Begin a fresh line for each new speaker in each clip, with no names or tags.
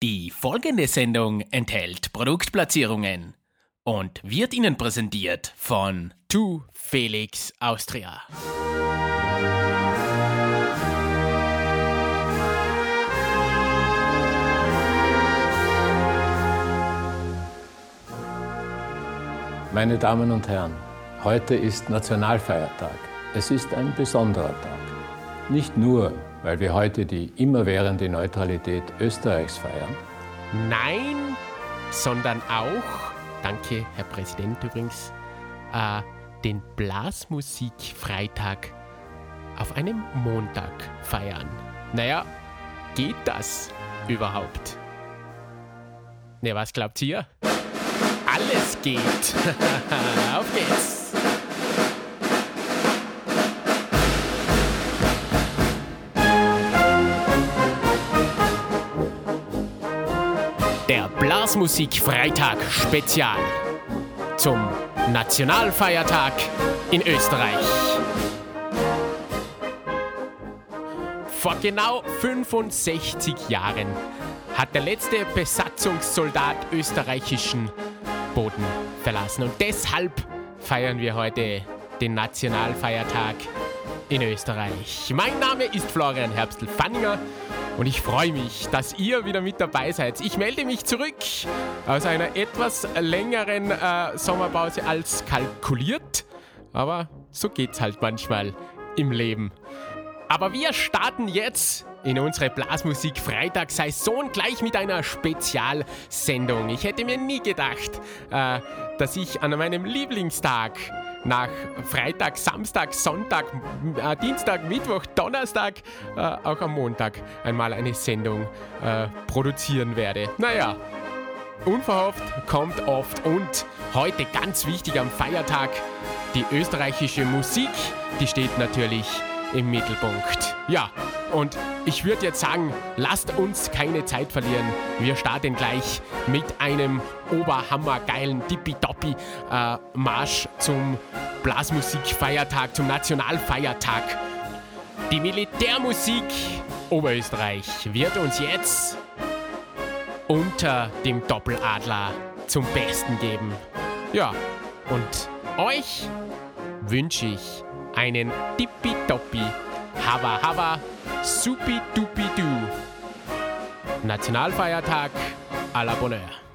Die folgende Sendung enthält Produktplatzierungen und wird Ihnen präsentiert von
Tu Felix Austria.
Meine Damen und Herren, heute ist Nationalfeiertag. Es ist ein besonderer Tag. Nicht nur, weil wir heute die immerwährende Neutralität Österreichs feiern.
Nein, sondern auch, danke Herr Präsident übrigens, äh, den Blasmusikfreitag auf einem Montag feiern. Naja, geht das überhaupt? Ne, was glaubt ihr? Alles geht. auf geht's. Der Blasmusik-Freitag Spezial zum Nationalfeiertag in Österreich. Vor genau 65 Jahren hat der letzte Besatzungssoldat österreichischen Boden verlassen. Und deshalb feiern wir heute den Nationalfeiertag in Österreich. Mein Name ist Florian Herbstl-Fanninger und ich freue mich, dass ihr wieder mit dabei seid. Ich melde mich zurück aus einer etwas längeren äh, Sommerpause als kalkuliert, aber so geht's halt manchmal im Leben. Aber wir starten jetzt in unsere Blasmusik Freitagssaison gleich mit einer Spezialsendung. Ich hätte mir nie gedacht, äh, dass ich an meinem Lieblingstag nach Freitag, Samstag, Sonntag, äh, Dienstag, Mittwoch, Donnerstag, äh, auch am Montag einmal eine Sendung äh, produzieren werde. Naja, unverhofft kommt oft und heute ganz wichtig am Feiertag, die österreichische Musik, die steht natürlich im Mittelpunkt. Ja, und ich würde jetzt sagen, lasst uns keine Zeit verlieren. Wir starten gleich mit einem oberhammergeilen Tippitoppi äh, zum Blasmusikfeiertag, zum Nationalfeiertag. Die Militärmusik Oberösterreich wird uns jetzt unter dem Doppeladler zum Besten geben. Ja, und euch wünsche ich einen tippitoppi, hava hava, supi dupi du. Nationalfeiertag à la Bonheur.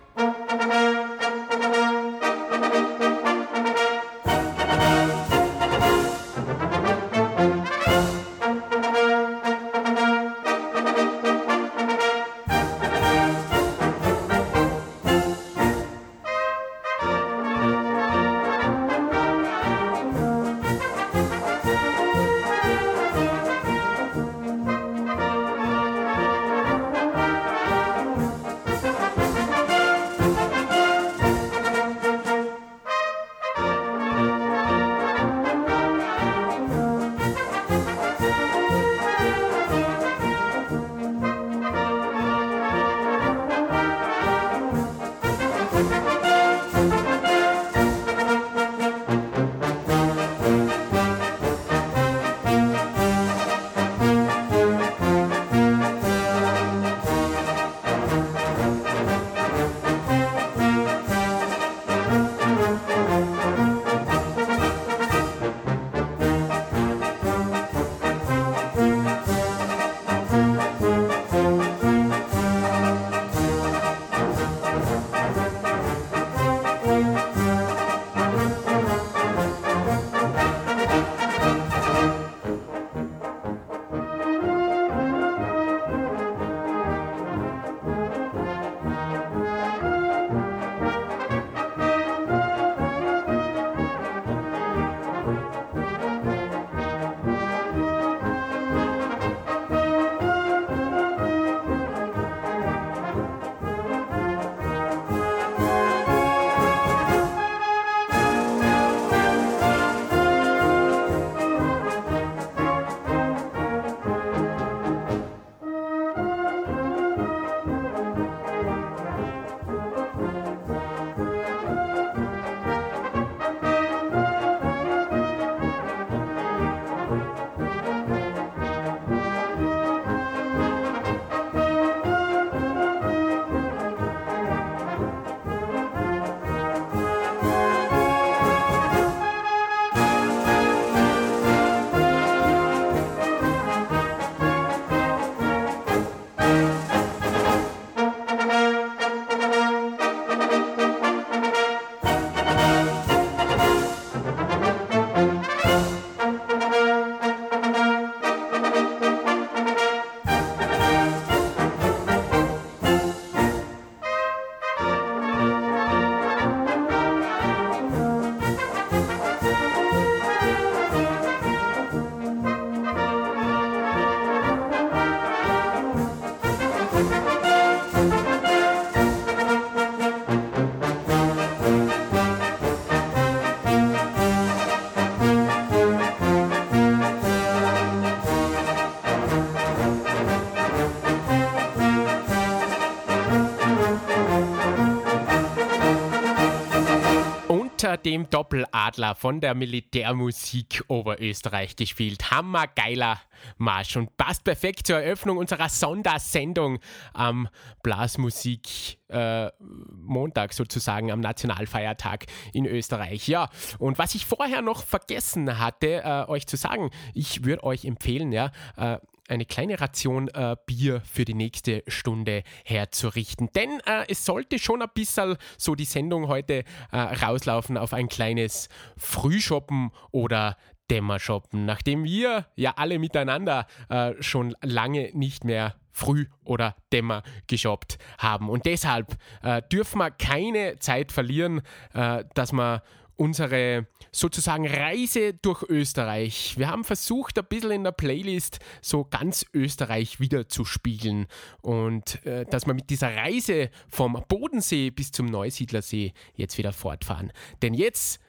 Dem Doppeladler von der Militärmusik Oberösterreich gespielt. Hammergeiler Marsch und passt perfekt zur Eröffnung unserer Sondersendung am Blasmusik äh, Montag sozusagen, am Nationalfeiertag in Österreich. Ja, und was ich vorher noch vergessen hatte, äh, euch zu sagen, ich würde euch empfehlen, ja, äh, eine kleine Ration äh, Bier für die nächste Stunde herzurichten. Denn äh, es sollte schon ein bisschen so die Sendung heute äh, rauslaufen auf ein kleines Frühshoppen oder Dämmershoppen, nachdem wir ja alle miteinander äh, schon lange nicht mehr früh oder dämmer geshoppt haben. Und deshalb äh, dürfen wir keine Zeit verlieren, äh, dass wir unsere sozusagen Reise durch Österreich. Wir haben versucht, ein bisschen in der Playlist so ganz Österreich wieder zu spiegeln und äh, dass wir mit dieser Reise vom Bodensee bis zum Neusiedlersee jetzt wieder fortfahren. Denn jetzt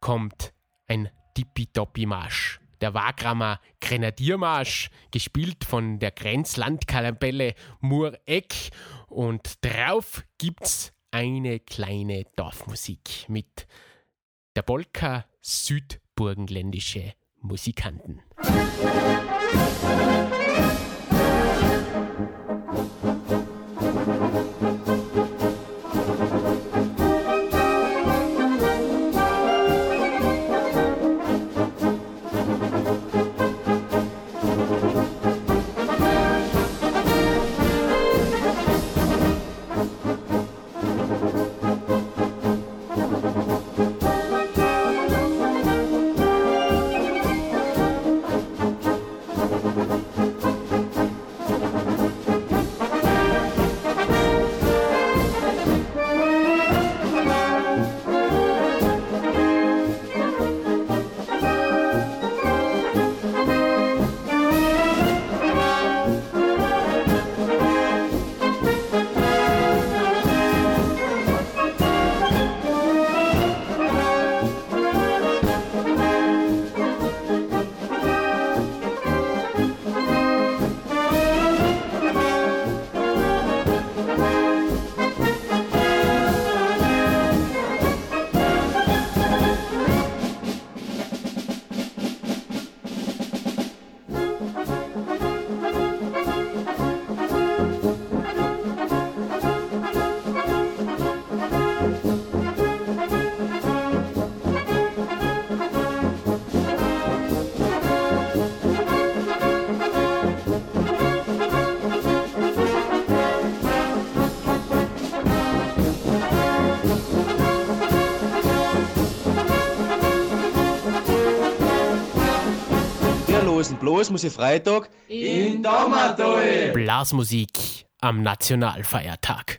kommt ein Tippitoppi-Marsch. Der Wagramer Grenadiermarsch, gespielt von der Grenzlandkapelle Mureck. Und drauf gibt's eine kleine Dorfmusik mit der Polka südburgenländische Musikanten. Musik
Freitag in Dommertal.
Blasmusik am Nationalfeiertag.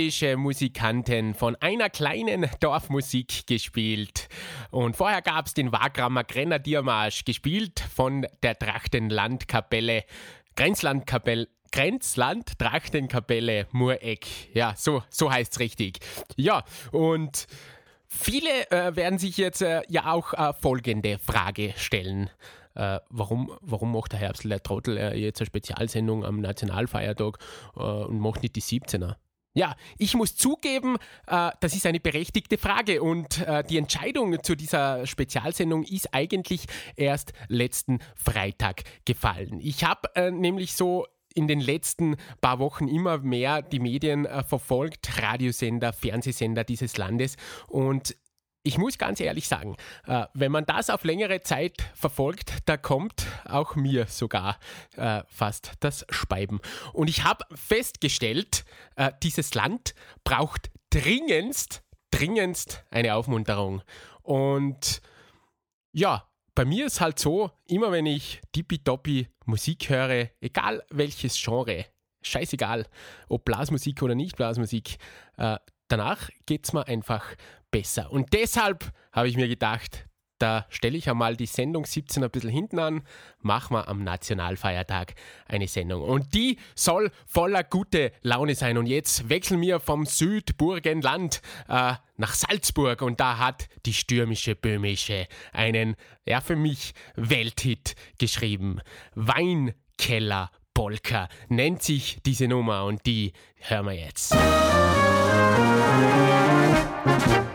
Burgenländische Musikanten von einer kleinen Dorfmusik gespielt. Und vorher gab es den Wagrammer Grenadiermarsch, gespielt von der Trachtenlandkapelle, Grenzlandkapelle, Grenzland Trachtenkapelle Mureck. Ja, so, so heißt es richtig. Ja, und viele äh, werden sich jetzt äh, ja auch äh, folgende Frage stellen. Äh, warum, warum macht der Herbstl der Trottel äh, jetzt eine Spezialsendung am Nationalfeiertag äh, und macht nicht die 17er? Ja, ich muss zugeben, äh, das ist eine berechtigte Frage und äh, die Entscheidung zu dieser Spezialsendung ist eigentlich erst letzten Freitag gefallen. Ich habe äh, nämlich so in den letzten paar Wochen immer mehr die Medien äh, verfolgt, Radiosender, Fernsehsender dieses Landes und ich muss ganz ehrlich sagen, äh, wenn man das auf längere Zeit verfolgt, da kommt auch mir sogar äh, fast das Speiben. Und ich habe festgestellt, äh, dieses Land braucht dringendst, dringendst eine Aufmunterung. Und ja, bei mir ist halt so, immer wenn ich tippitoppi Musik höre, egal welches Genre, scheißegal, ob Blasmusik oder nicht Blasmusik, danach geht es mir einfach besser. Und deshalb habe ich mir gedacht, da stelle ich einmal die Sendung 17 ein bisschen hinten an, machen wir am Nationalfeiertag eine Sendung. Und die soll voller gute Laune sein. Und jetzt wechseln wir vom Südburgenland äh, nach Salzburg und da hat die stürmische Böhmische einen, ja für mich, Welthit geschrieben. Weinkeller Polka nennt sich diese Nummer und die hören wir jetzt. Musik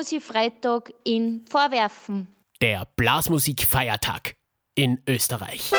Blasmusikfreitag in Vorwerfen.
Der Blasmusikfeiertag in Österreich.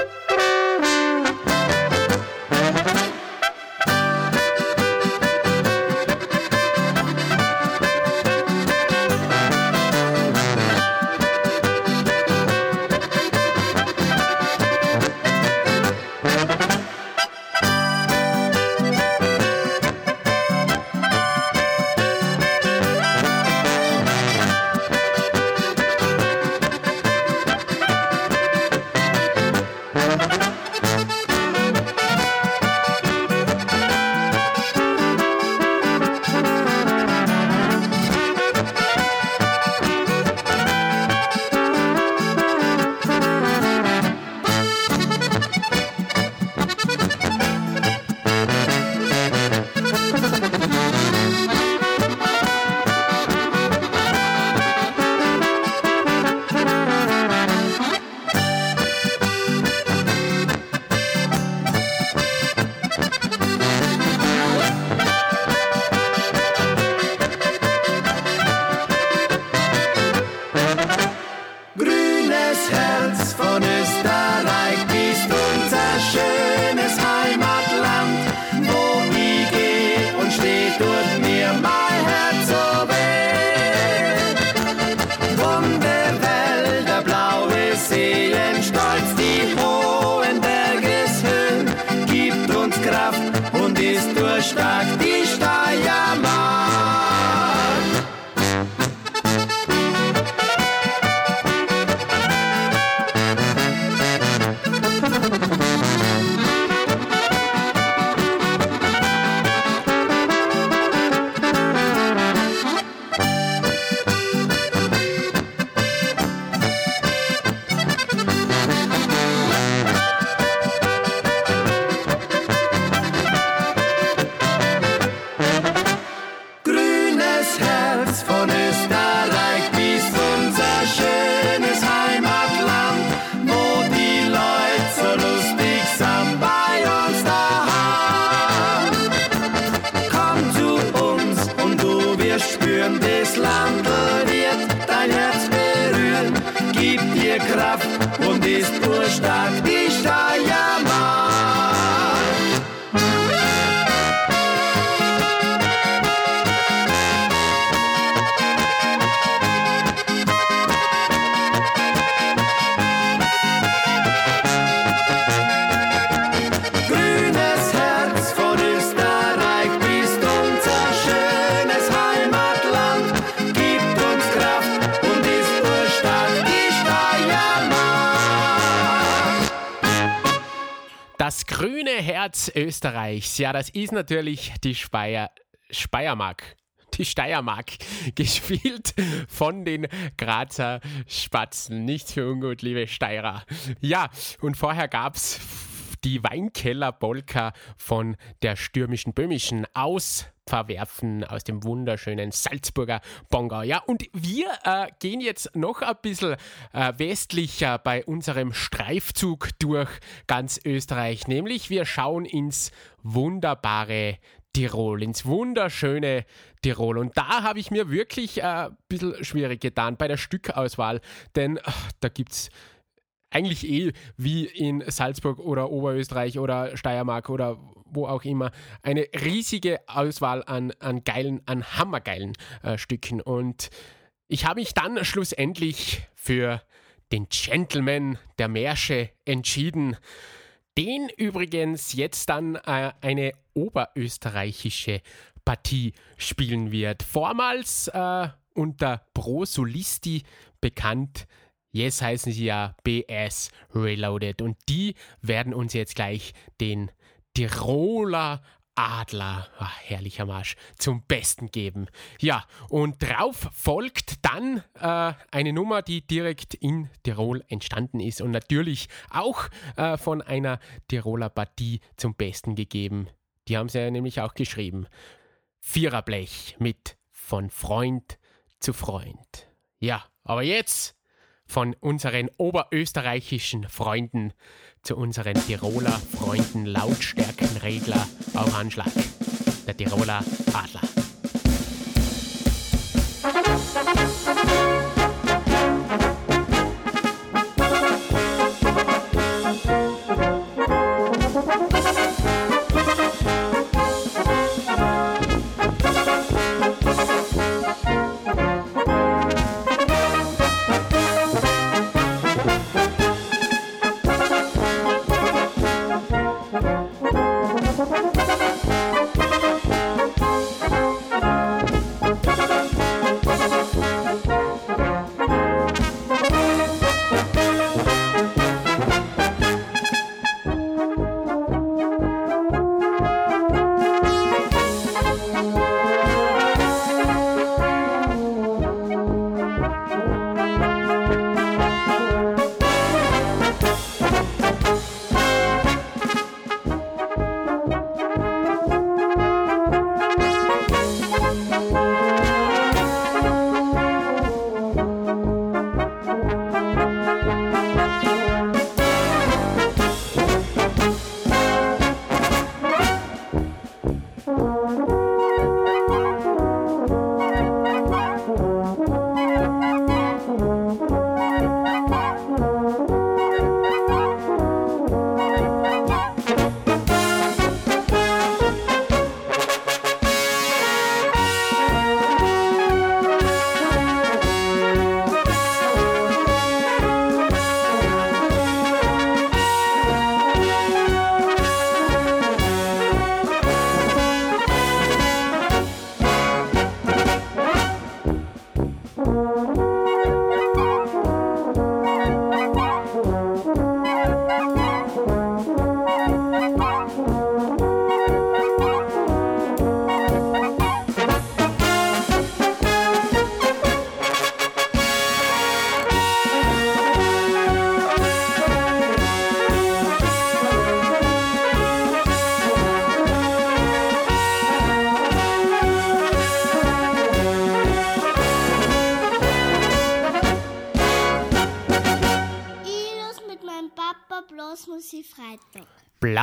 Herz Österreichs. Ja, das ist natürlich die Speyer, Speiermark. Die Steiermark, gespielt von den Grazer Spatzen. Nichts für ungut, liebe Steirer. Ja, und vorher gab es die Weinkeller-Polka von der stürmischen Böhmischen aus verwerfen aus dem wunderschönen Salzburger Bongau. Ja, und wir äh, gehen jetzt noch ein bisschen äh, westlicher bei unserem Streifzug durch ganz Österreich, nämlich wir schauen ins wunderbare Tirol, ins wunderschöne Tirol. Und da habe ich mir wirklich äh, ein bisschen schwierig getan bei der Stückauswahl, denn ach, da gibt es eigentlich eh wie in Salzburg oder Oberösterreich oder Steiermark oder wo auch immer, eine riesige Auswahl an, an geilen, an hammergeilen äh, Stücken. Und ich habe mich dann schlussendlich für den Gentleman der Märsche entschieden, den übrigens jetzt dann äh, eine oberösterreichische Partie spielen wird. Vormals äh, unter Pro Solisti bekannt. Jetzt heißen sie ja BS Reloaded und die werden uns jetzt gleich den Tiroler Adler, ach, herrlicher Marsch, zum Besten geben. Ja, und drauf folgt dann äh, eine Nummer, die direkt in Tirol entstanden ist und natürlich auch äh, von einer Tiroler Partie zum Besten gegeben. Die haben sie ja nämlich auch geschrieben. Viererblech mit von Freund zu Freund. Ja, aber jetzt von unseren oberösterreichischen Freunden zu unseren Tiroler Freunden Lautstärkenregler auf Anschlag. Der Tiroler Adler.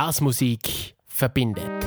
Blasmusik verbindet.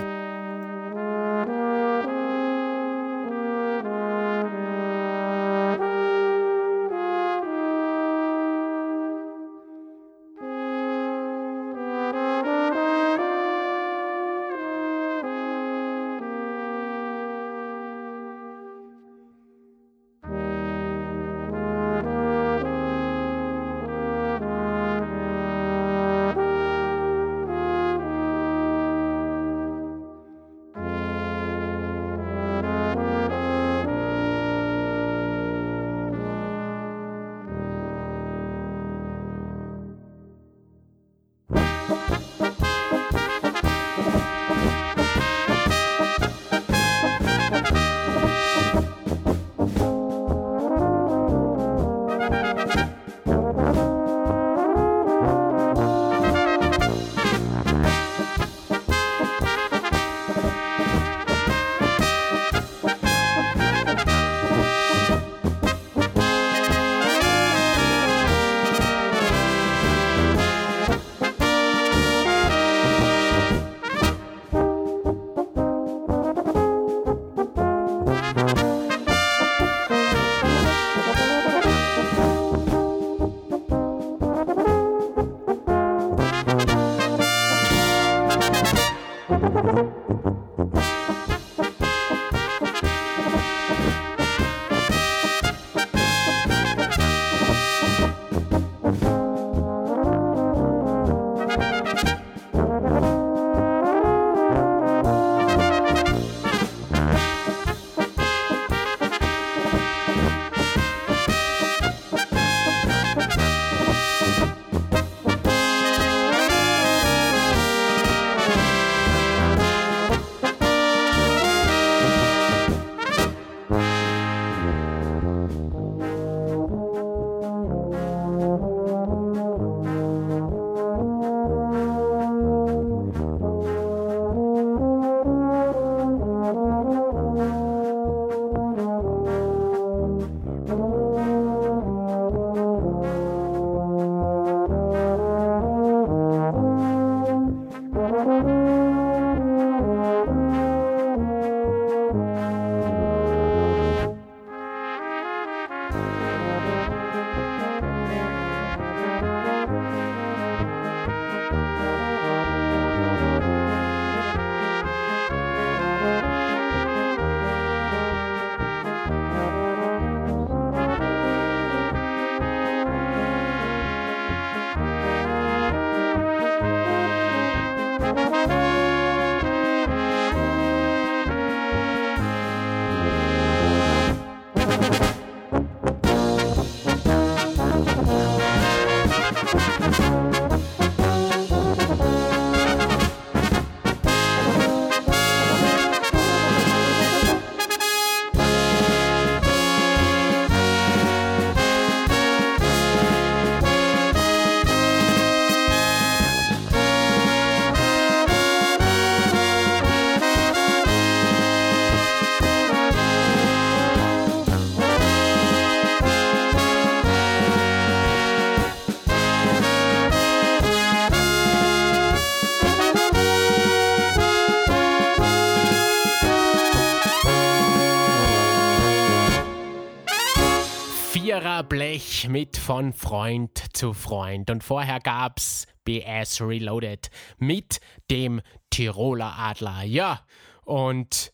Blech mit von Freund zu Freund. Und vorher gab's BS Reloaded mit dem Tiroler Adler. Ja, und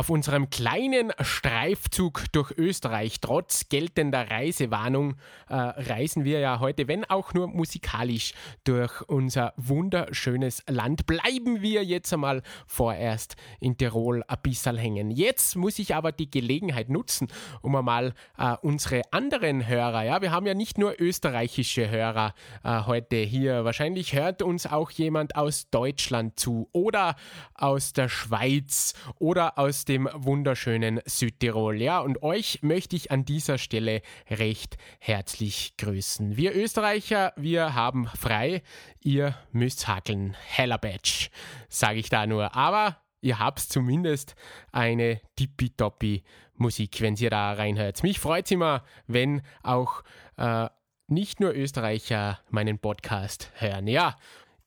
auf unserem kleinen Streifzug durch Österreich, trotz geltender Reisewarnung, äh, reisen wir ja heute, wenn auch nur musikalisch, durch unser wunderschönes Land. Bleiben wir jetzt einmal vorerst in Tirol ein bisschen hängen. Jetzt muss ich aber die Gelegenheit nutzen, um einmal äh, unsere anderen Hörer, ja, wir haben ja nicht nur österreichische Hörer äh, heute hier, wahrscheinlich hört uns auch jemand aus Deutschland zu oder aus der Schweiz oder aus dem wunderschönen Südtirol. Ja, und euch möchte ich an dieser Stelle recht herzlich grüßen. Wir Österreicher, wir haben frei, ihr müsst hackeln. Heller Badge, sage ich da nur. Aber ihr habt zumindest eine tippitoppi Musik, wenn ihr da reinhört. Mich freut es immer, wenn auch äh, nicht nur Österreicher meinen Podcast hören. Ja,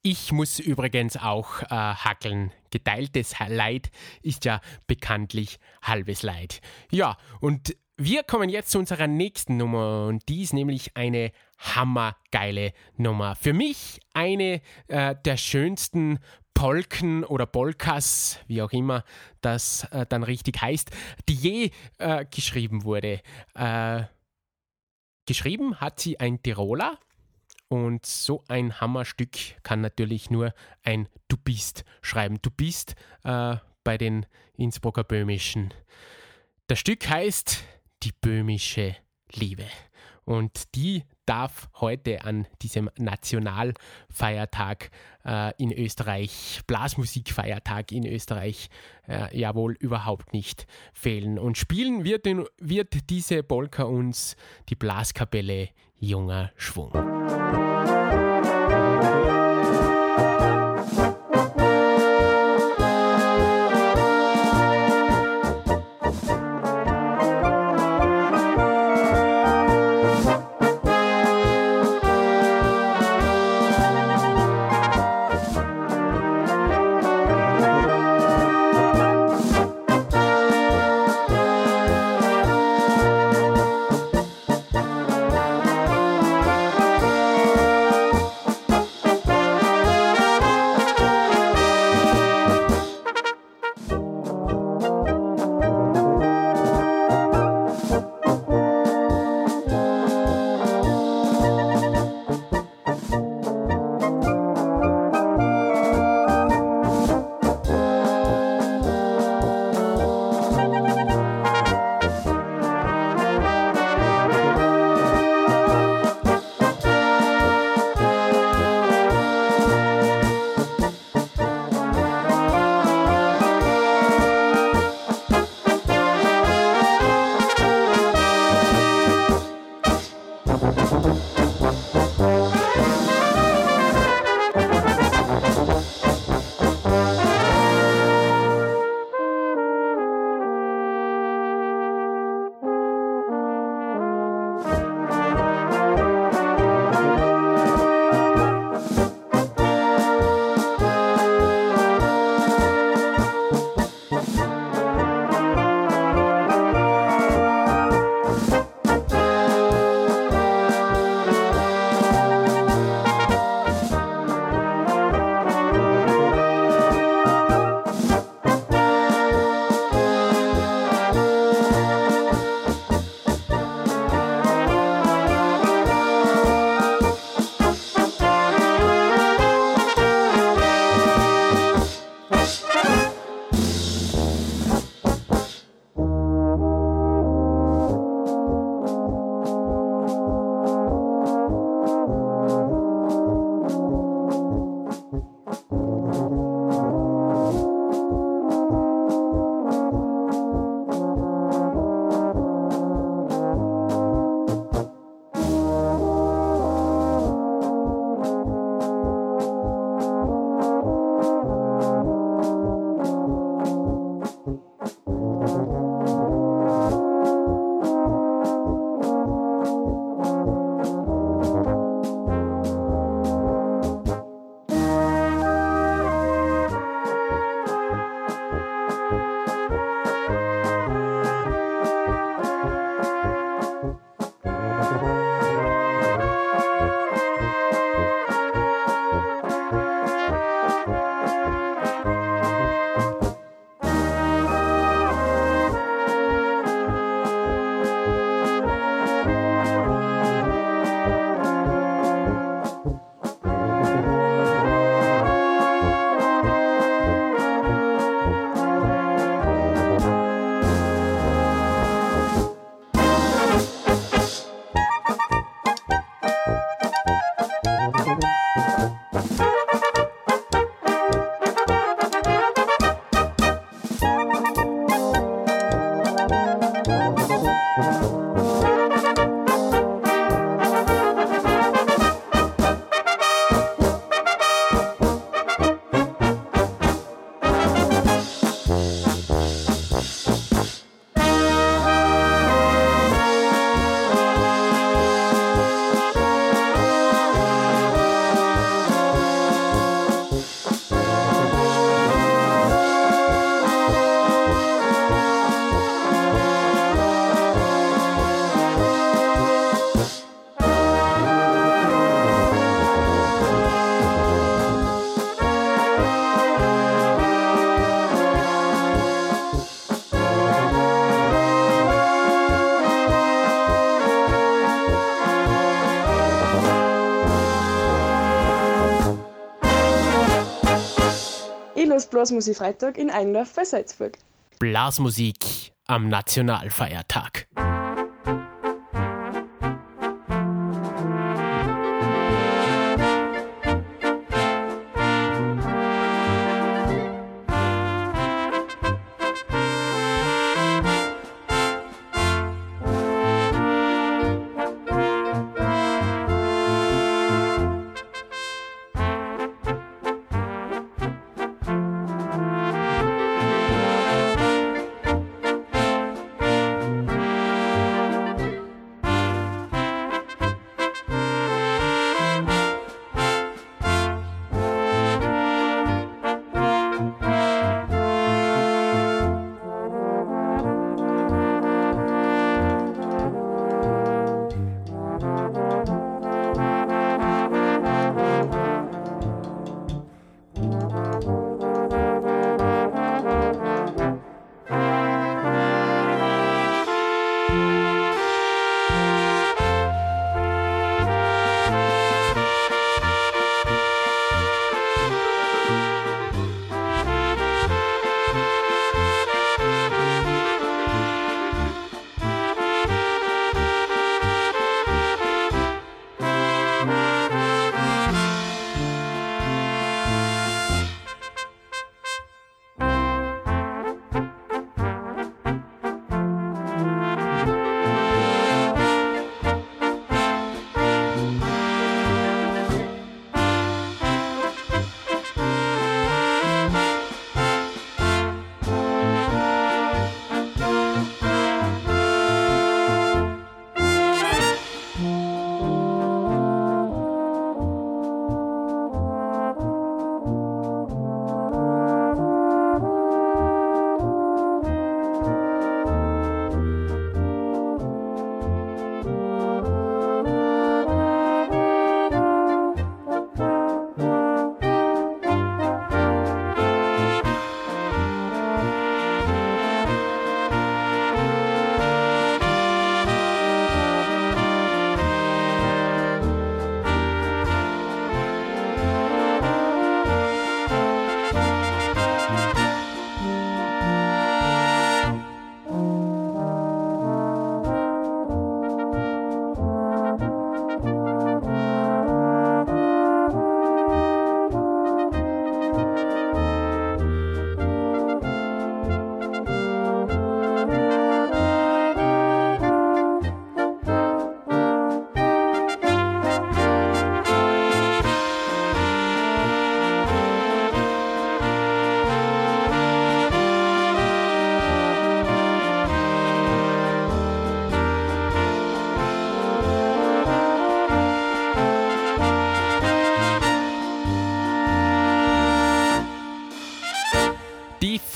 ich muss übrigens auch äh, hackeln. Geteiltes Leid ist ja bekanntlich halbes Leid. Ja, und wir kommen jetzt zu unserer nächsten Nummer und die ist nämlich eine hammergeile Nummer. Für mich eine äh, der schönsten Polken oder Polkas, wie auch immer das äh, dann richtig heißt, die je äh, geschrieben wurde. Äh, geschrieben hat sie ein Tiroler, und so ein Hammerstück kann natürlich nur ein Du bist schreiben. Du bist äh, bei den Innsbrucker Böhmischen. Das Stück heißt Die böhmische Liebe. Und die darf heute an diesem Nationalfeiertag äh, in Österreich, Blasmusikfeiertag in Österreich, äh, ja wohl überhaupt nicht fehlen. Und spielen wird, wird diese Polka uns die Blaskapelle Junger Schwung.
Blasmusikfreitag in Eindorf bei Salzburg.
Blasmusik am Nationalfeiertag.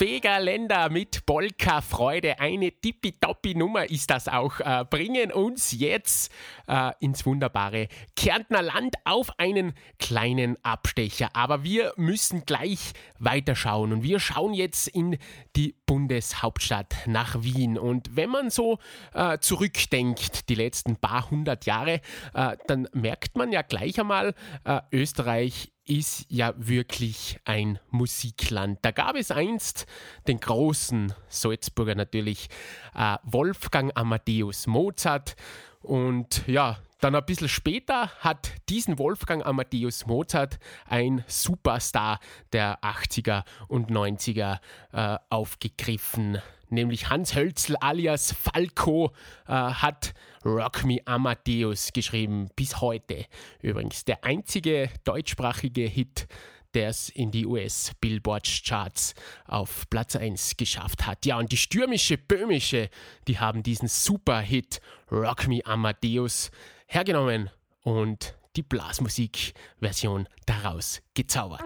Länder mit Polka-Freude. Eine tippitoppi Nummer ist das auch. Äh, bringen uns jetzt äh, ins wunderbare Kärntner Land auf einen kleinen Abstecher. Aber wir müssen gleich weiterschauen und wir schauen jetzt in die Bundeshauptstadt nach Wien. Und wenn man so äh, zurückdenkt, die letzten paar hundert Jahre, äh, dann merkt man ja gleich einmal, äh, Österreich ist ja wirklich ein Musikland. Da gab es einst den großen Salzburger natürlich, äh, Wolfgang Amadeus Mozart. Und ja, dann ein bisschen später hat diesen Wolfgang Amadeus Mozart ein Superstar der 80er und 90er äh, aufgegriffen. Nämlich Hans Hölzl alias Falco äh, hat Rock Me Amadeus geschrieben, bis heute. Übrigens der einzige deutschsprachige Hit, der es in die US-Billboard-Charts auf Platz 1 geschafft hat. Ja, und die stürmische Böhmische, die haben diesen Superhit Rock Me Amadeus hergenommen und die Blasmusik-Version daraus gezaubert.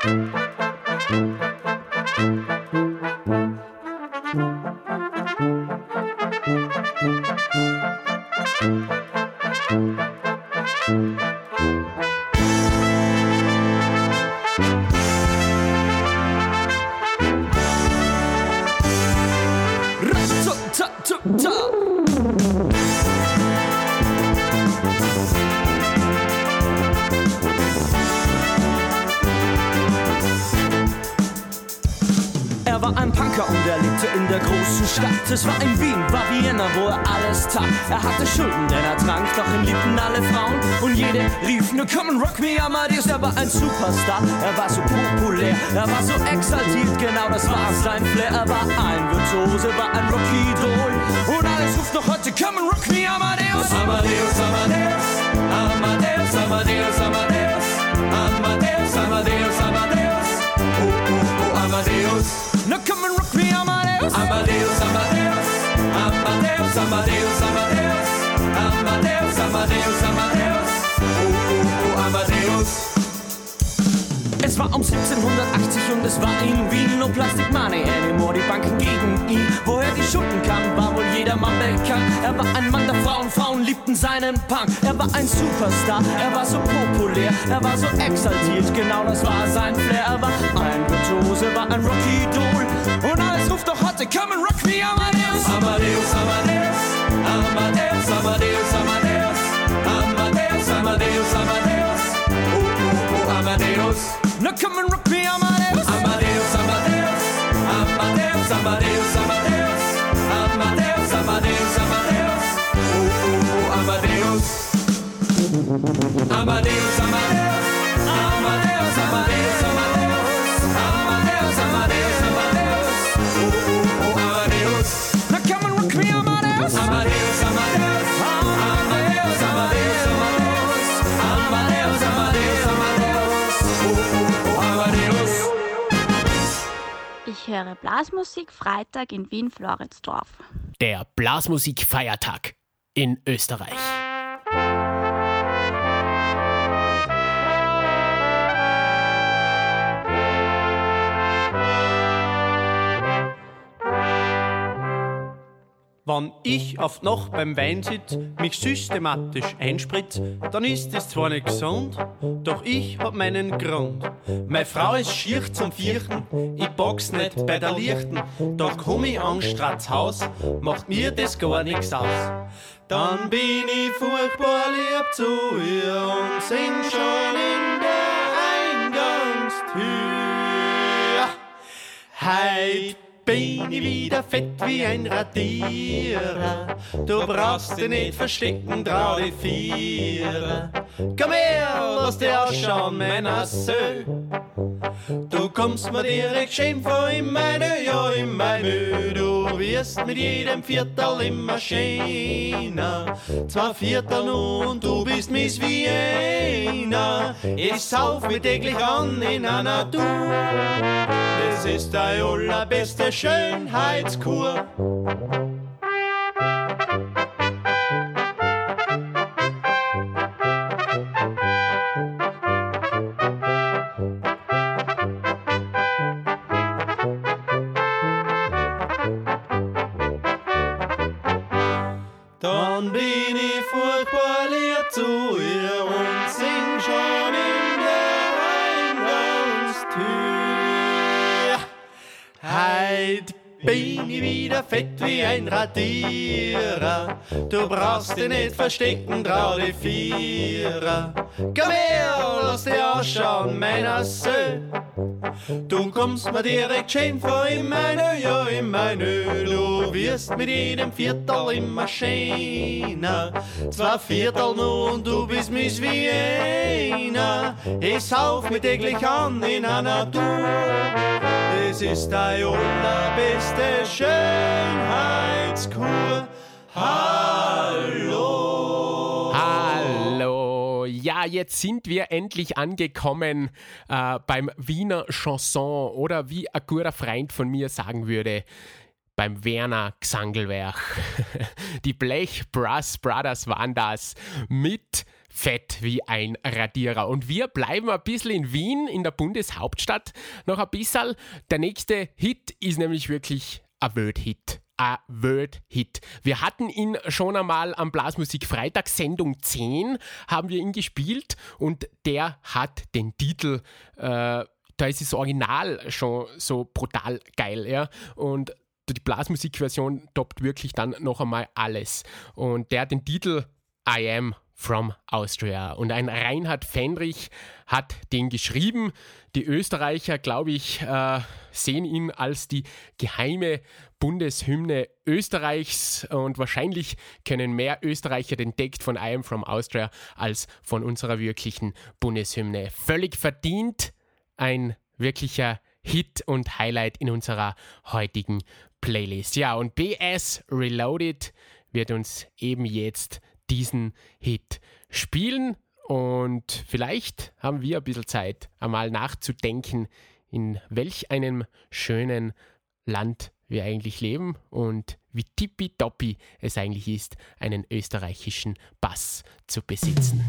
Thank you.
Musiker und er lebte in der großen Stadt. Es war in Wien, war Vienna, wo er alles tat. Er hatte Schulden, denn er trank, doch ihn liebten alle Frauen. Und jede rief nur, komm and rock me, Amadeus. Er war ein Superstar, er war so populär, er war so exaltiert, genau das war sein Flair. Er war ein Virtuose, war ein Rocky-Doll. Und alles ruft noch heute, komm and rock me, Amadeus. Amadeus, Amadeus, Amadeus, Amadeus, Amadeus, Amadeus, Amadeus, Amadeus. Oh, oh, oh, Amadeus. Now come and Amadeus. Amadeus, Amadeus, Amadeus, Amadeus, Amadeus, Amadeus, Amadeus, Amadeus. Oh, oh, oh, Amadeus. Es war um 1780 und es war in Wien no Plastic Money anymore, die Banken gegen ihn. Woher die Schulden kamen, war wohl jedermann bekannt. Er war ein Mann der Frauen, Frauen liebten seinen Punk. Er war ein Superstar, er war so populär, er war so exaltiert, genau das war sein Flair. Er war ein Virtuose, war ein Rocky Doll. Und alles ruft doch heute, come and rock me. Amadeus, Amadeus, Amadeus, Amadeus, Amadeus, come and rock me, Amadeus. Amadeus, Amadeus, Amadeus, Amadeus, Amadeus, Amadeus, Amadeus, Amadeus. Oh, oh, oh, Amadeus. Amadeus,
Höre Blasmusik Freitag in Wien-Floridsdorf.
Der Blasmusikfeiertag in Österreich.
Wenn ich oft noch beim Wein sitz, mich systematisch einspritz, dann ist es zwar nicht gesund, doch ich hab meinen Grund. Meine Frau ist schier zum Vierten, ich box nicht bei der Lichten, da komm ich an Stratz Haus, macht mir das gar nichts aus. Dann bin ich furchtbar lieb zu ihr und sing schon in der Eingangstür. Heit bin ich wieder fett wie ein Radierer. Du brauchst dich nicht verstecken, trau die Vierer. Komm her, lass dich ausschauen, meiner Sö. Du kommst mir direkt schön vor in meine, ja, in meine. Du wirst mit jedem Viertel immer schöner. Zwei Viertel nun und du bist Miss Vienna. Ich sauf mich täglich an in einer Natur. Das ist deine allerbeste Schönheitskur. Bin ich wieder fett wie ein Radierer. Du brauchst dich nicht verstecken, trau die Vierer. Komm her, lass dich ausschauen, meiner Sö. Du kommst mir direkt schön vor in meine, ja, in meine. Du wirst mit jedem Viertel immer schöner. Zwei Viertel nur und du bist Miss Vienna. Ich sauf mich täglich an in einer Natur. Das ist deine allerbeste Schönheitskur. Hallo.
Hallo. Ja, jetzt sind wir endlich angekommen äh, beim Wiener Chanson oder wie ein guter Freund von mir sagen würde, beim Werner Xangelwerk. Die Blech Brass Brothers waren das mit fett wie ein Radierer. Und wir bleiben ein bisschen in Wien, in der Bundeshauptstadt, noch ein bisschen. Der nächste Hit ist nämlich wirklich ein Word-Hit. Ein Word-Hit. Wir hatten ihn schon einmal am Blasmusik Freitag, Sendung 10, haben wir ihn gespielt und der hat den Titel, äh, da ist das Original schon so brutal geil, ja. Und die Blasmusikversion toppt wirklich dann noch einmal alles. Und der hat den Titel I Am
from Austria. Und ein Reinhard Fendrich hat den geschrieben. Die Österreicher, glaube ich, äh, sehen ihn als die geheime Bundeshymne Österreichs und wahrscheinlich können mehr Österreicher den Text von I Am From Austria als von unserer wirklichen Bundeshymne. Völlig verdient ein wirklicher Hit und Highlight in unserer heutigen Playlist. Ja, und BS Reloaded wird uns eben jetzt diesen Hit spielen und vielleicht haben wir ein bisschen Zeit, einmal nachzudenken, in welch einem schönen Land wir eigentlich leben und wie tippitoppi es eigentlich ist, einen österreichischen Bass zu besitzen.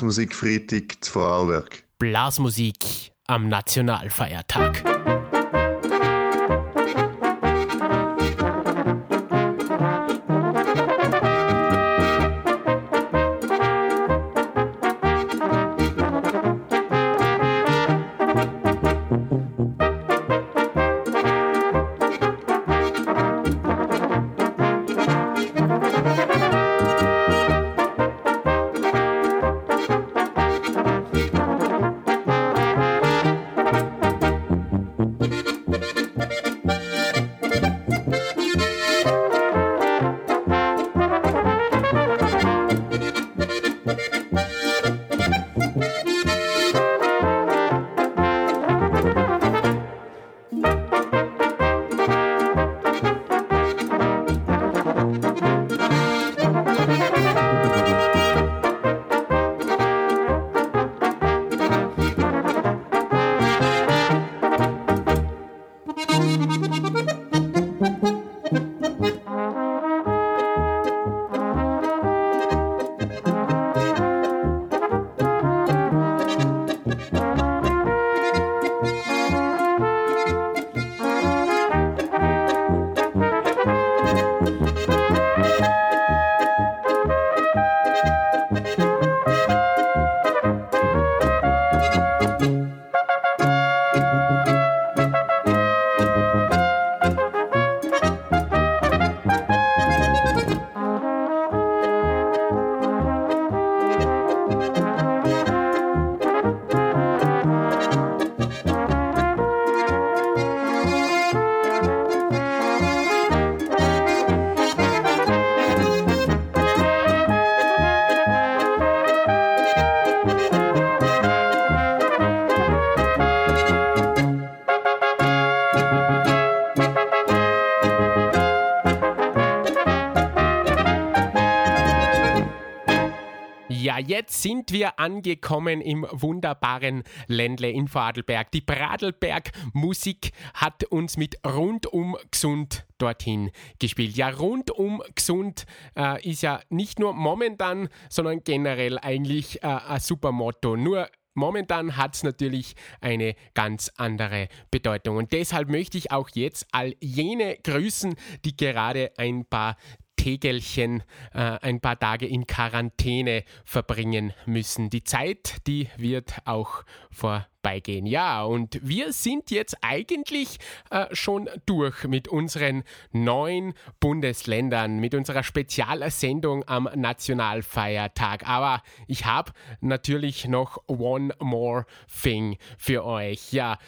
Blasmusik Freitag zu Vorarlberg.
Blasmusik am Nationalfeiertag. Jetzt sind wir angekommen im wunderbaren Ländle in Vorarlberg. Die Bradelberg Musik hat uns mit rundum gesund dorthin gespielt. Ja, rundum gesund äh, ist ja nicht nur momentan, sondern generell eigentlich äh, ein super Motto. Nur Momentan hat es natürlich eine ganz andere Bedeutung. Und deshalb möchte ich auch jetzt all jene grüßen, die gerade ein paar Tegelchen äh, ein paar Tage in Quarantäne verbringen müssen. Die Zeit, die wird auch vorbeigehen. Ja, und wir sind jetzt eigentlich äh, schon durch mit unseren neun Bundesländern, mit unserer Spezialsendung am Nationalfeiertag. Aber ich habe natürlich noch one more thing für euch. Ja,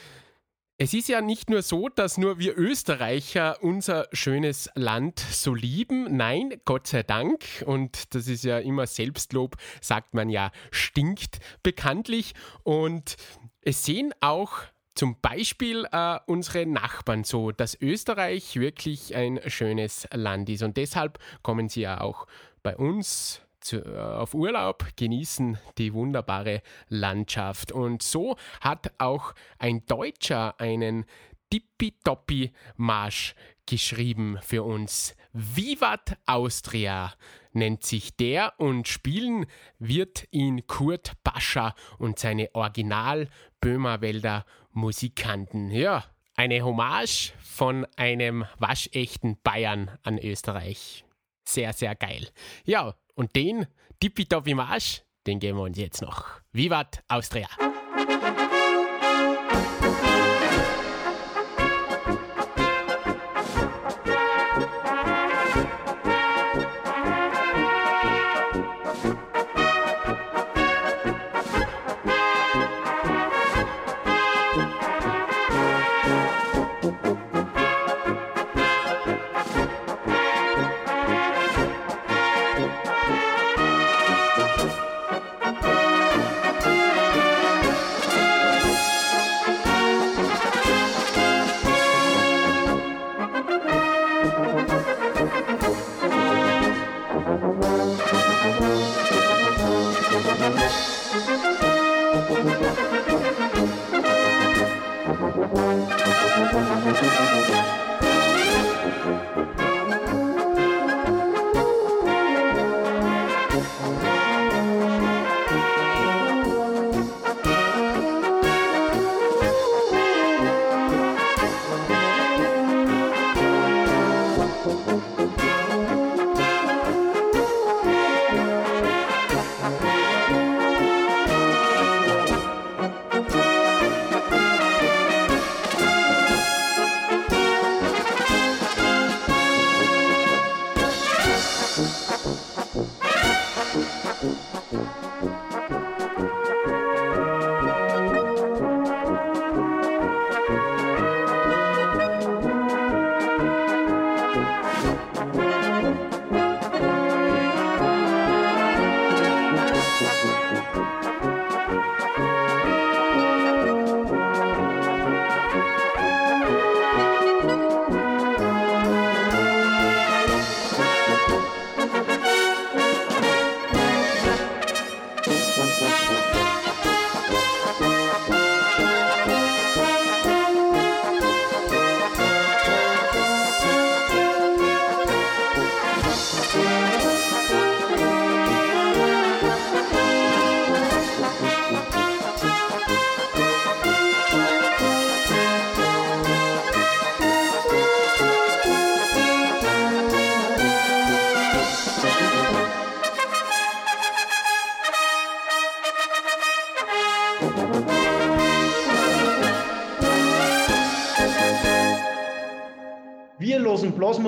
es ist ja nicht nur so, dass nur wir Österreicher unser schönes Land so lieben. Nein, Gott sei Dank. Und das ist ja immer Selbstlob, sagt man ja, stinkt bekanntlich. Und es sehen auch zum Beispiel äh, unsere Nachbarn so, dass Österreich wirklich ein schönes Land ist. Und deshalb kommen sie ja auch bei uns zu, äh, auf Urlaub, genießen die wunderbare Landschaft. Und so hat auch ein Deutscher einen Tippitoppi-Marsch geschrieben für uns. Vivat Austria nennt sich der und spielen wird ihn Kurt Pascha und seine Original Böhmerwälder Musikanten. Ja, eine Hommage von einem waschechten Bayern an Österreich. Sehr, sehr geil. Ja, und den Tippitoppi Marsch, den geben wir uns jetzt noch. Vivat Austria!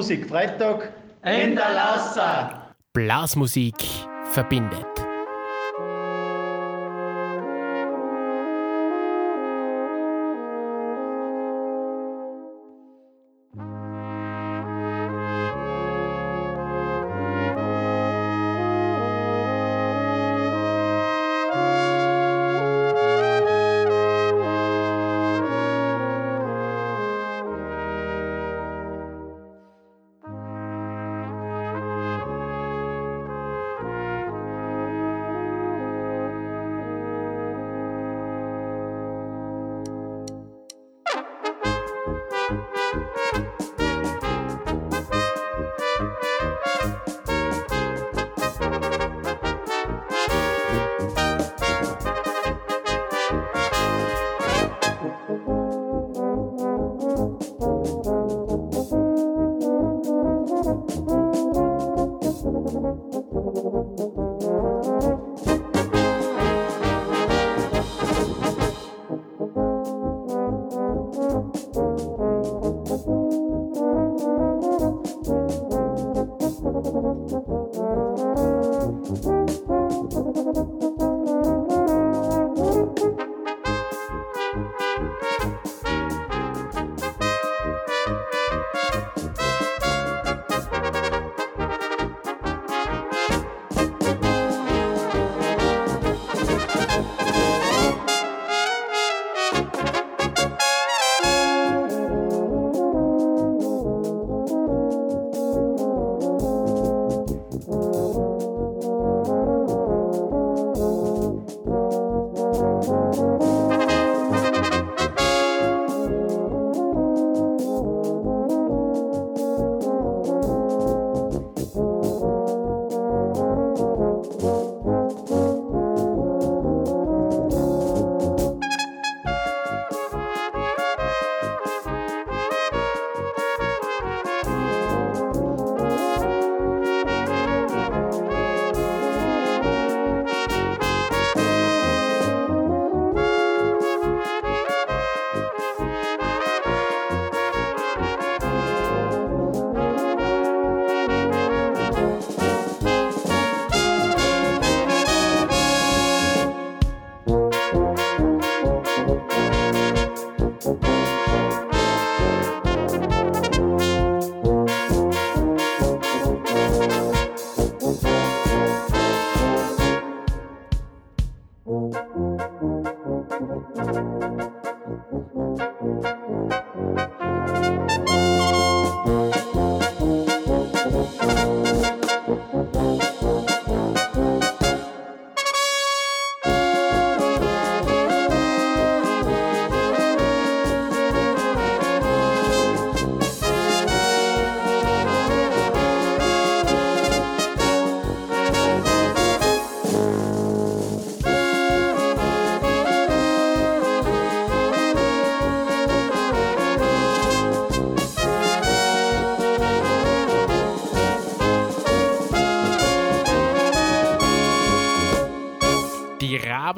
Blasmusik Freitag in der Lausa.
Blasmusik verbindet.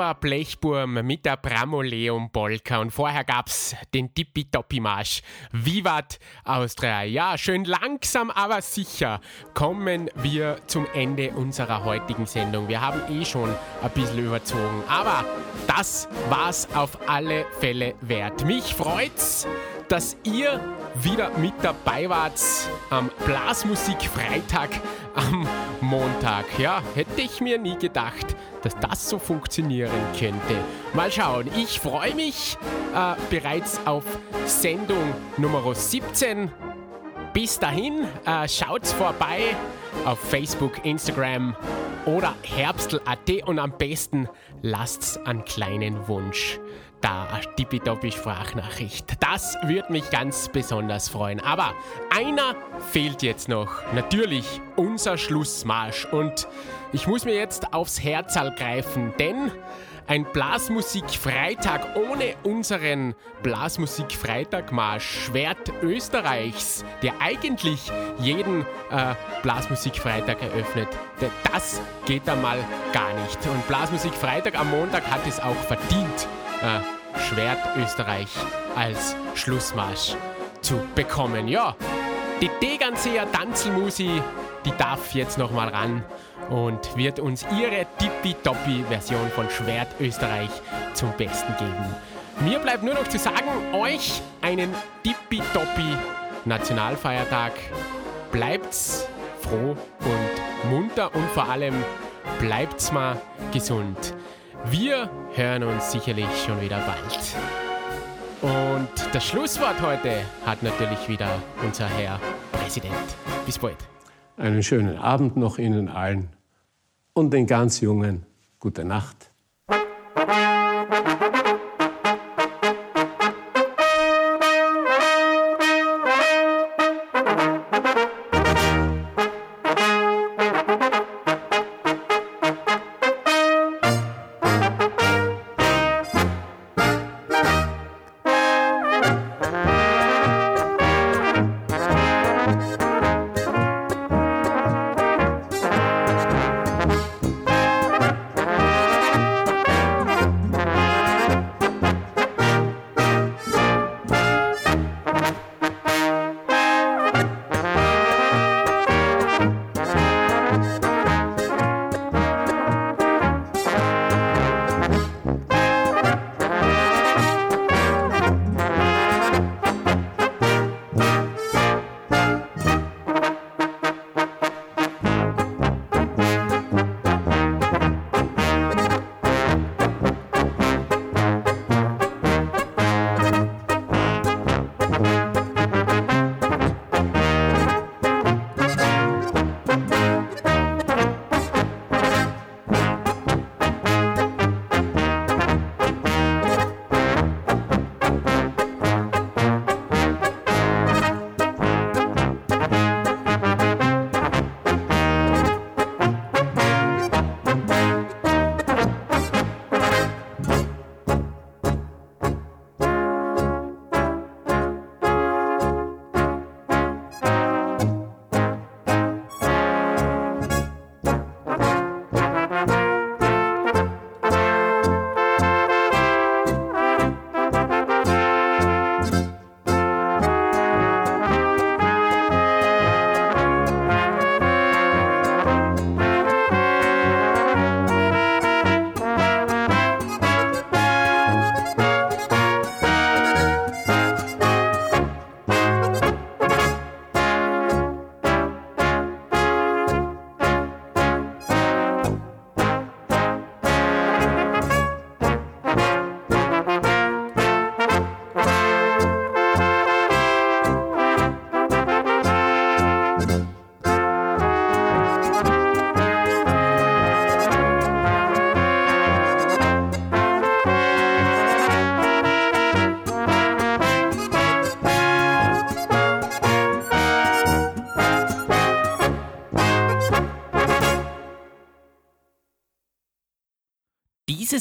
Raba Blechburm mit der Bramoleum Polka und vorher gab's den Tippitoppi-Marsch Vivat Austria. Ja, schön langsam, aber sicher kommen wir zum Ende unserer heutigen Sendung. Wir haben eh schon ein bisschen überzogen, aber das war's auf alle Fälle wert. Mich freut's, dass ihr wieder mit dabei wart am Blasmusik Freitag am Montag. Ja, hätte ich mir nie gedacht, dass das so funktionieren könnte. Mal schauen. Ich freue mich äh, bereits auf Sendung Nummer 17. Bis dahin, äh, schaut's vorbei auf Facebook, Instagram oder herbstl.at und am besten lasst's einen kleinen Wunsch da, tippitoppi Sprachnachricht. Das würde mich ganz besonders freuen. Aber einer fehlt jetzt noch. Natürlich unser Schlussmarsch. Und ich muss mir jetzt aufs Herzal greifen, denn ein Blasmusik-Freitag ohne unseren Blasmusik-Freitag-Marsch Schwert Österreichs, der eigentlich jeden äh, Blasmusik-Freitag eröffnet. Das geht einmal gar nicht. Und Blasmusik-Freitag am Montag hat es auch verdient, äh, Schwert Österreich als Schlussmarsch zu bekommen. Ja, Die Tegernseer Tanzelmusi, die darf jetzt nochmal ran und wird uns ihre tippitoppi-Version von Schwert Österreich zum Besten geben. Mir bleibt nur noch zu sagen, euch einen tippitoppi Nationalfeiertag. Bleibt's froh und munter und vor allem bleibt's mal gesund. Wir hören uns sicherlich schon wieder bald. Und das Schlusswort heute hat natürlich wieder unser Herr Präsident. Bis bald.
Einen schönen Abend noch Ihnen allen und den ganz Jungen gute Nacht.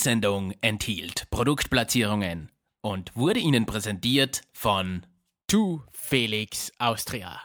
Sendung enthielt Produktplatzierungen und wurde Ihnen präsentiert von
Tu Felix Austria.